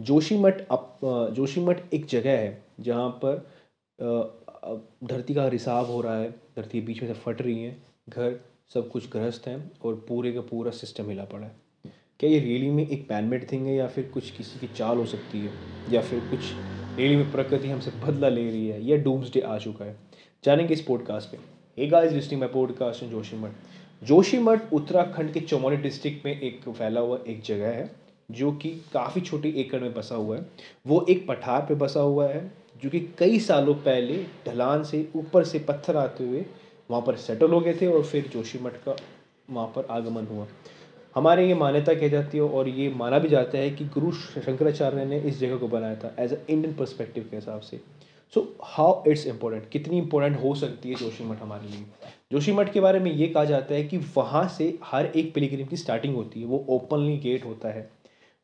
Joshimath up Joshimath एक जगह है जहाँ पर धरती का रिसाव हो रहा है, धरती बीच में से फट रही है, घर सब कुछ ग्रस्त हैं और पूरे का पूरा सिस्टम हिला पड़ा है। क्या ये रियली में एक पैनमेड थिंग है या फिर कुछ किसी की चाल हो सकती है? या फिर कुछ रियली में प्रकृति हमसे बदला ले रही है? या डूम्स डे आ चुका है। जानेंगे इस पॉडकास्ट में hey guys listening my podcast Joshimath Joshimath Uttarakhand के चौमोली डिस्ट्रिक्ट में एक फैला हुआ एक जगह है। जो कि काफ़ी छोटे एकड़ में बसा हुआ है। वो एक पठार पे बसा हुआ है, जो कि कई सालों पहले ढलान से ऊपर से पत्थर आते हुए वहाँ पर सेटल हो गए थे और फिर जोशीमठ का वहाँ पर आगमन हुआ। हमारे ये मान्यता कही जाती है और ये माना भी जाता है कि गुरु शंकराचार्य ने इस जगह को बनाया था एज अ इंडियन परस्पेक्टिव के हिसाब से। सो हाउ इट्स इम्पोर्टेंट कितनी इंपॉर्टेंट हो सकती है जोशीमठ हमारे लिए? जोशीमठ के बारे में ये कहा जाता है कि वहाँ से हर एक पिलीग्रिम की स्टार्टिंग होती है। वो ओपनली गेट होता है।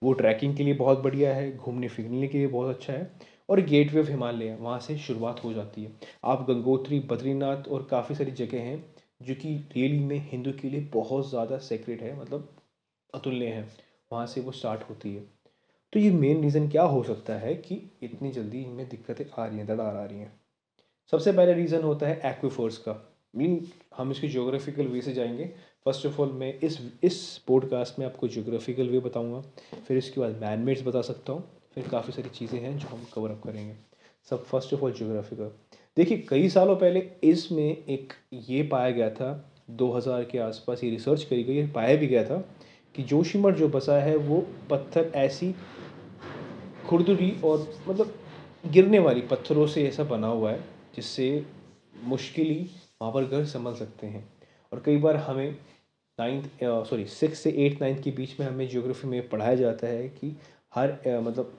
वो ट्रैकिंग के लिए बहुत बढ़िया है, घूमने फिरने के लिए बहुत अच्छा है और गेट वे ऑफ़ हिमालय वहाँ से शुरुआत हो जाती है। आप गंगोत्री, बद्रीनाथ और काफ़ी सारी जगह हैं जो कि रियली में हिंदू के लिए बहुत ज़्यादा सेक्रेट है मतलब अतुल्य है, वहाँ से वो स्टार्ट होती है। तो ये मेन रीज़न क्या हो सकता है कि इतनी जल्दी इनमें दिक्कतें आ रही हैं दरार आ रही हैं? सबसे पहले रीज़न होता है एक्विफोर्स का। मीन हम इसकी जोग्राफिकल वे से जाएँगे फ़र्स्ट ऑफ़ ऑल मैं इस इस पॉडकास्ट में आपको जोग्राफिकल वे बताऊँगा, फिर इसके बाद मैनमेड्स बता सकता हूँ, फिर काफ़ी सारी चीज़ें हैं जो हम कवर अप करेंगे। सब फ़र्स्ट ऑफ़ ऑल जोग्राफिकल देखिए, कई सालों पहले इसमें एक ये पाया गया था 2000 के आसपास ये रिसर्च करी गई पाया भी गया था कि जोशीमठ जो बसा है, वो पत्थर ऐसी खुरदुरी और मतलब गिरने वाली पत्थरों से ऐसा बना हुआ है, जिससे मुश्किल वहाँ पर घर संभल सकते हैं। और कई बार हमें नाइन्थ सॉरी सिक्स से एट नाइन्थ के बीच में हमें जियोग्राफी में पढ़ाया जाता है कि हर uh, मतलब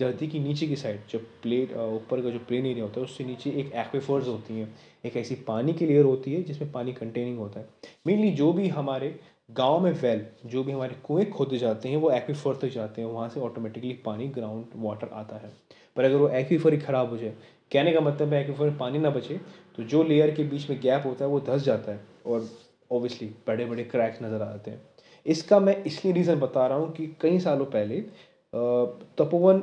धरती की नीचे की साइड जो प्लेट ऊपर का जो प्लेन एरिया होता है उससे नीचे एक एक्वेफर्स होती हैं। एक ऐसी पानी की लेयर होती है जिसमें पानी कंटेनिंग होता है। मेनली जो भी हमारे गाँव में वेल जो भी हमारे कुएँ खोदे जाते हैं वो एक्वीफर तक जाते हैं वहाँ से ऑटोमेटिकली पानी ग्राउंड वाटर आता है। पर अगर वो एक्वीफर ही ख़राब हो जाए कहने का मतलब है एक्वीफर में पानी ना बचे तो जो लेयर के बीच में गैप होता है वो धस जाता है और ओबियसली बड़े बड़े क्रैक्स नज़र आते हैं। इसका मैं इसलिए रीज़न बता रहा हूँ कि कई सालों पहले तपोवन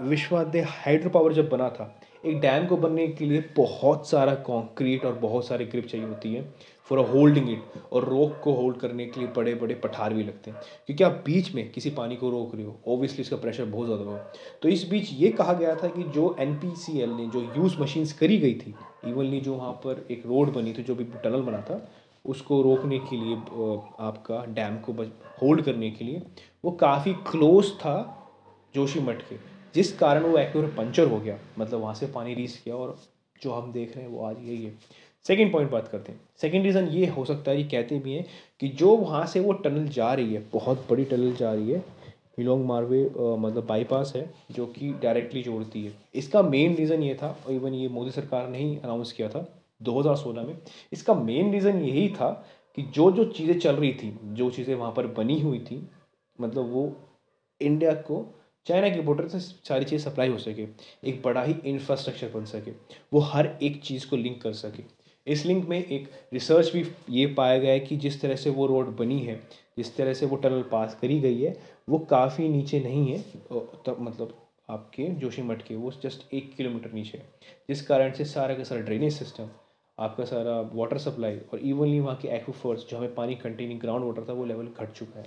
विश्वाद्य हाइड्रो पावर जब बना था, एक डैम को बनने के लिए बहुत सारा कंक्रीट और बहुत सारे ग्रिप चाहिए होती है फॉर होल्डिंग इट और रोक को होल्ड करने के लिए बड़े बड़े पठार भी लगते हैं। क्योंकि आप बीच में किसी पानी को रोक रहे हो ओबियसली इसका प्रेशर बहुत ज़्यादा होगा। तो इस बीच ये कहा गया था कि जो एनपीसीएल ने, जो यूज़ मशीन्स करी गई थी इवनली जो वहाँ पर एक रोड बनी थी, जो भी टनल बना था उसको रोकने के लिए आपका डैम को होल्ड करने के लिए, वो काफ़ी क्लोज था जोशी मठ के। जिस कारण वो एक्यूर पंचर हो गया मतलब वहाँ से पानी रीस किया और जो हम देख रहे हैं वो आज यही है। सेकेंड पॉइंट बात करते हैं। सेकेंड रीज़न ये हो सकता है, ये कहते भी हैं कि जो वहाँ से वो टनल जा रही है, बहुत बड़ी टनल जा रही है हिलोंग मारवे मतलब बाईपास है, जो कि डायरेक्टली जोड़ती है। इसका मेन रीज़न ये था, और इवन ये मोदी सरकार ने ही अनाउंस किया था 2016 में। इसका मेन रीज़न यही था कि जो जो चीज़ें चल रही थी, जो चीज़ें वहाँ पर बनी हुई थी मतलब वो इंडिया को चाइना के बॉर्डर से सारी चीज़ें सप्लाई हो सके, एक बड़ा ही इंफ्रास्ट्रक्चर बन सके, वो हर एक चीज़ को लिंक कर सके। इस लिंक में एक रिसर्च भी ये पाया गया है कि जिस तरह से वो रोड बनी है, जिस तरह से वो टनल पास करी गई है, वो काफ़ी नीचे नहीं है तब मतलब आपके जोशीमठ के, वो जस्ट एक किलोमीटर नीचे है, जिस कारण से सारा का सारा ड्रेनेज सिस्टम आपका सारा वाटर सप्लाई और इवनली वहाँ के एक्वाफर्स जो हमें पानी कंटेनिंग ग्राउंड वाटर था, वो लेवल घट चुका है।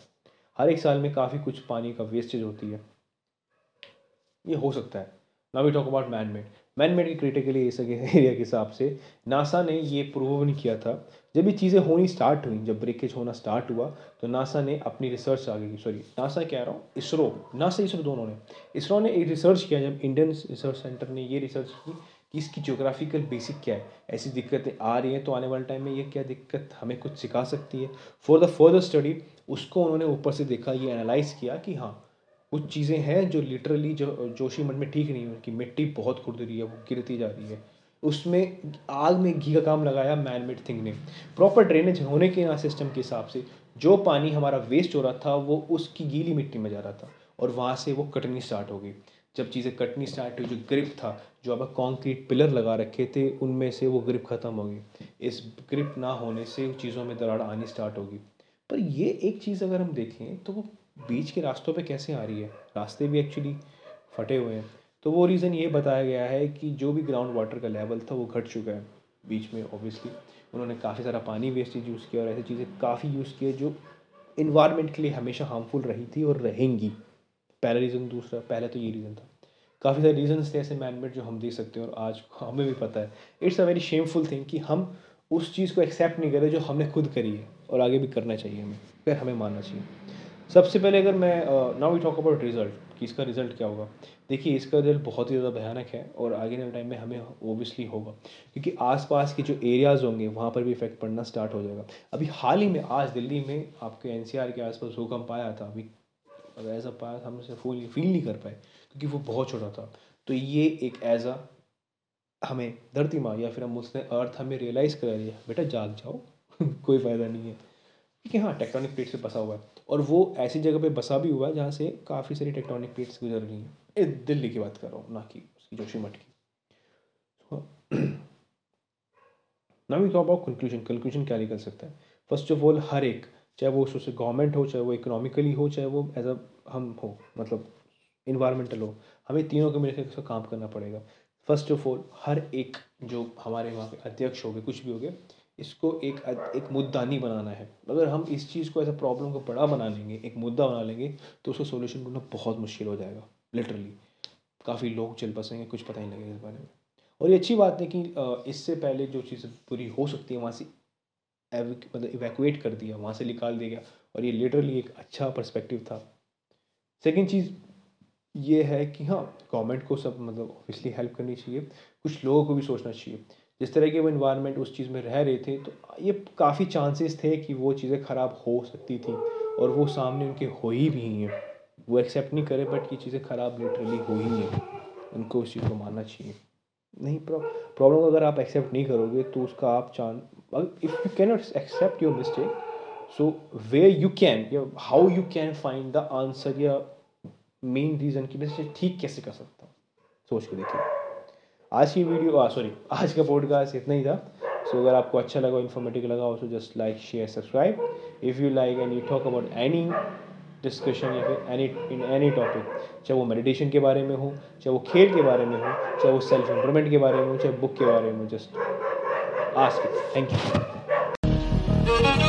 हर एक साल में काफ़ी कुछ पानी का वेस्टेज होती है। ये हो सकता है। ना we talk about man made man made की क्रिटिकली इस एरिया के हिसाब से नासा ने ये प्रूव नहीं किया था। जब ये चीज़ें होनी स्टार्ट हुई, जब ब्रेकेज होना स्टार्ट हुआ तो नासा ने अपनी रिसर्च आगे की। सॉरी नासा कह रहा हूँ? इसरो नासा इसरो दोनों ने। इसरो ने एक रिसर्च किया जब इंडियन रिसर्च सेंटर ने ये रिसर्च की कि इसकी जोग्राफिकल बेसिक क्या है? ऐसी दिक्कतें आ रही हैं तो आने वाले टाइम में ये क्या दिक्कत हमें कुछ सिखा सकती है? फॉर द फर्दर स्टडी उसको उन्होंने ऊपर से देखा, ये एनालाइज किया कि हाँ कुछ चीज़ें हैं जो लिटरली जो, जोशी जोशीमठ में ठीक नहीं है उनकी मिट्टी बहुत खुरदरी है, वो गिरती जा रही है। उसमें आग में घी का काम लगाया मैन मेड थिंग ने। प्रॉपर ड्रेनेज होने के यहाँ सिस्टम के हिसाब से, जो पानी हमारा वेस्ट हो रहा था, वो उसकी गीली मिट्टी में जा रहा था, और वहाँ से वो कटनी स्टार्ट हो गई। जब चीज़ें कटनी स्टार्ट हुई, जो ग्रिप था, जो अब कॉन्क्रीट पिलर लगा रखे थे, उनमें से वो ग्रिप ख़त्म हो गई। इस ग्रिप ना होने से चीज़ों में दरार आनी स्टार्ट होगी। पर ये एक चीज़ अगर हम देखें तो वो बीच के रास्तों पे कैसे आ रही है? रास्ते भी एक्चुअली फटे हुए हैं। तो वो रीज़न ये बताया गया है कि जो भी ग्राउंड वाटर का लेवल था, वो घट चुका है बीच में ऑब्वियसली उन्होंने काफ़ी सारा पानी वेस्टेज यूज़ किया और ऐसी चीज़ें काफ़ी यूज़ किए जो इन्वायरमेंट के लिए हमेशा हार्मफुल रही थी और रहेंगी। पहला रीज़न दूसरा, पहले तो ये रीज़न था। काफ़ी सारे रीजंस थे ऐसे मैनमेड जो हम देख सकते हैं और आज हमें भी पता है। It's a very shameful thing कि हम उस चीज़ को एक्सेप्ट नहीं करें जो हमने खुद करी है और आगे भी करना चाहिए हमें, फिर हमें मानना चाहिए। सबसे पहले अगर मैं now we talk about result कि इसका रिज़ल्ट क्या होगा? देखिए, इसका रिज़ल्ट बहुत ही ज़्यादा भयानक है और आगे वाले टाइम में हमें ओबियसली होगा। क्योंकि आसपास के जो एरियाज़ होंगे, वहाँ पर भी इफ़ेक्ट पड़ना स्टार्ट हो जाएगा। अभी हाल ही में, आज दिल्ली में आपके एनसीआर के आसपास भूकंप आया था, अभी, अगर ऐसा पाया हम उसे फील नहीं कर पाए। क्योंकि वो बहुत छोटा था। तो ये एक एज अ हमें धरती माँ या फिर हम उसने अर्थ हमें रियलाइज़ करा दिया, बेटा, जाग जाओ, कोई फ़ायदा नहीं है। क्योंकि हाँ टेक्टोनिक प्लेट से बसा हुआ है। और वो ऐसी जगह पे बसा भी हुआ है जहाँ से काफ़ी सारी टेक्टोनिक प्लेट्स गुजर रही हैं। दिल्ली की बात कर रहा हूँ, ना कि उसकी जोशी मठ की ना वी अबाउट कंक्लूजन कंक्लूजन क्या निकल सकता है? फ़र्स्ट ऑफ़ ऑल हर एक, चाहे वो उससे गवर्नमेंट हो, चाहे वो इकोनॉमिकली हो, चाहे वो एज अ हम हो मतलब इन्वायरमेंटल हो। हमें तीनों को मिलकर उसका काम करना पड़ेगा। फ़र्स्ट ऑफ़ ऑल हर एक जो हमारे वहाँ के अध्यक्ष हो गए कुछ भी हो गए इसको एक एक मुद्दा नहीं बनाना है। अगर हम इस चीज़ को, ऐसा प्रॉब्लम को बड़ा बना लेंगे, एक मुद्दा बना लेंगे तो उसको सोल्यूशन ढूंढना बहुत मुश्किल हो जाएगा लिटरली काफ़ी लोग चल बसेंगे, कुछ पता ही लगेगा इस बारे में। और ये अच्छी बात है कि इससे पहले जो चीज़ें पूरी हो सकती है, वहाँ से मतलब इवैकुएट कर दिया, वहाँ से निकाल दिया गया। और ये लिटरली एक अच्छा पर्सपेक्टिव था। सेकेंड चीज़ ये है कि हाँ गवर्नमेंट को सब मतलब ऑब्वियसली हेल्प करनी चाहिए। कुछ लोगों को भी सोचना चाहिए। जिस तरह के वो इन्वायरमेंट उस चीज़ में रह रहे थे तो ये काफ़ी चांसेस थे कि वो चीज़ें ख़राब हो सकती थी और वो सामने उनके हो ही भी हैं। वो एक्सेप्ट नहीं करे बट ये चीज़ें ख़राब लिटरली हो ही हैं। उनको उस चीज़ को मानना चाहिए। नहीं प्रॉब्लम अगर आप एक्सेप्ट नहीं करोगे तो उसका आप chance if you can not accept your mistake so way you can या how you can find the answer या मेन रीज़न की मैं इसे ठीक कैसे कर सकता हूँ? सोच के देखिए। आज की वीडियो सॉरी आज का पॉडकास्ट इतना ही था। सो so, अगर आपको अच्छा लगा इन्फॉर्मेटिव लगा तो just like share subscribe if you like and you talk about any discussion या फिर एनी इन एनी टॉपिक चाहे वो मेडिटेशन के बारे में हो चाहे वो खेल के बारे में हो चाहे वो सेल्फ इम्प्रूवमेंट के बारे में हो चाहे बुक के बारे में हो जस्ट आस्क थैंक यू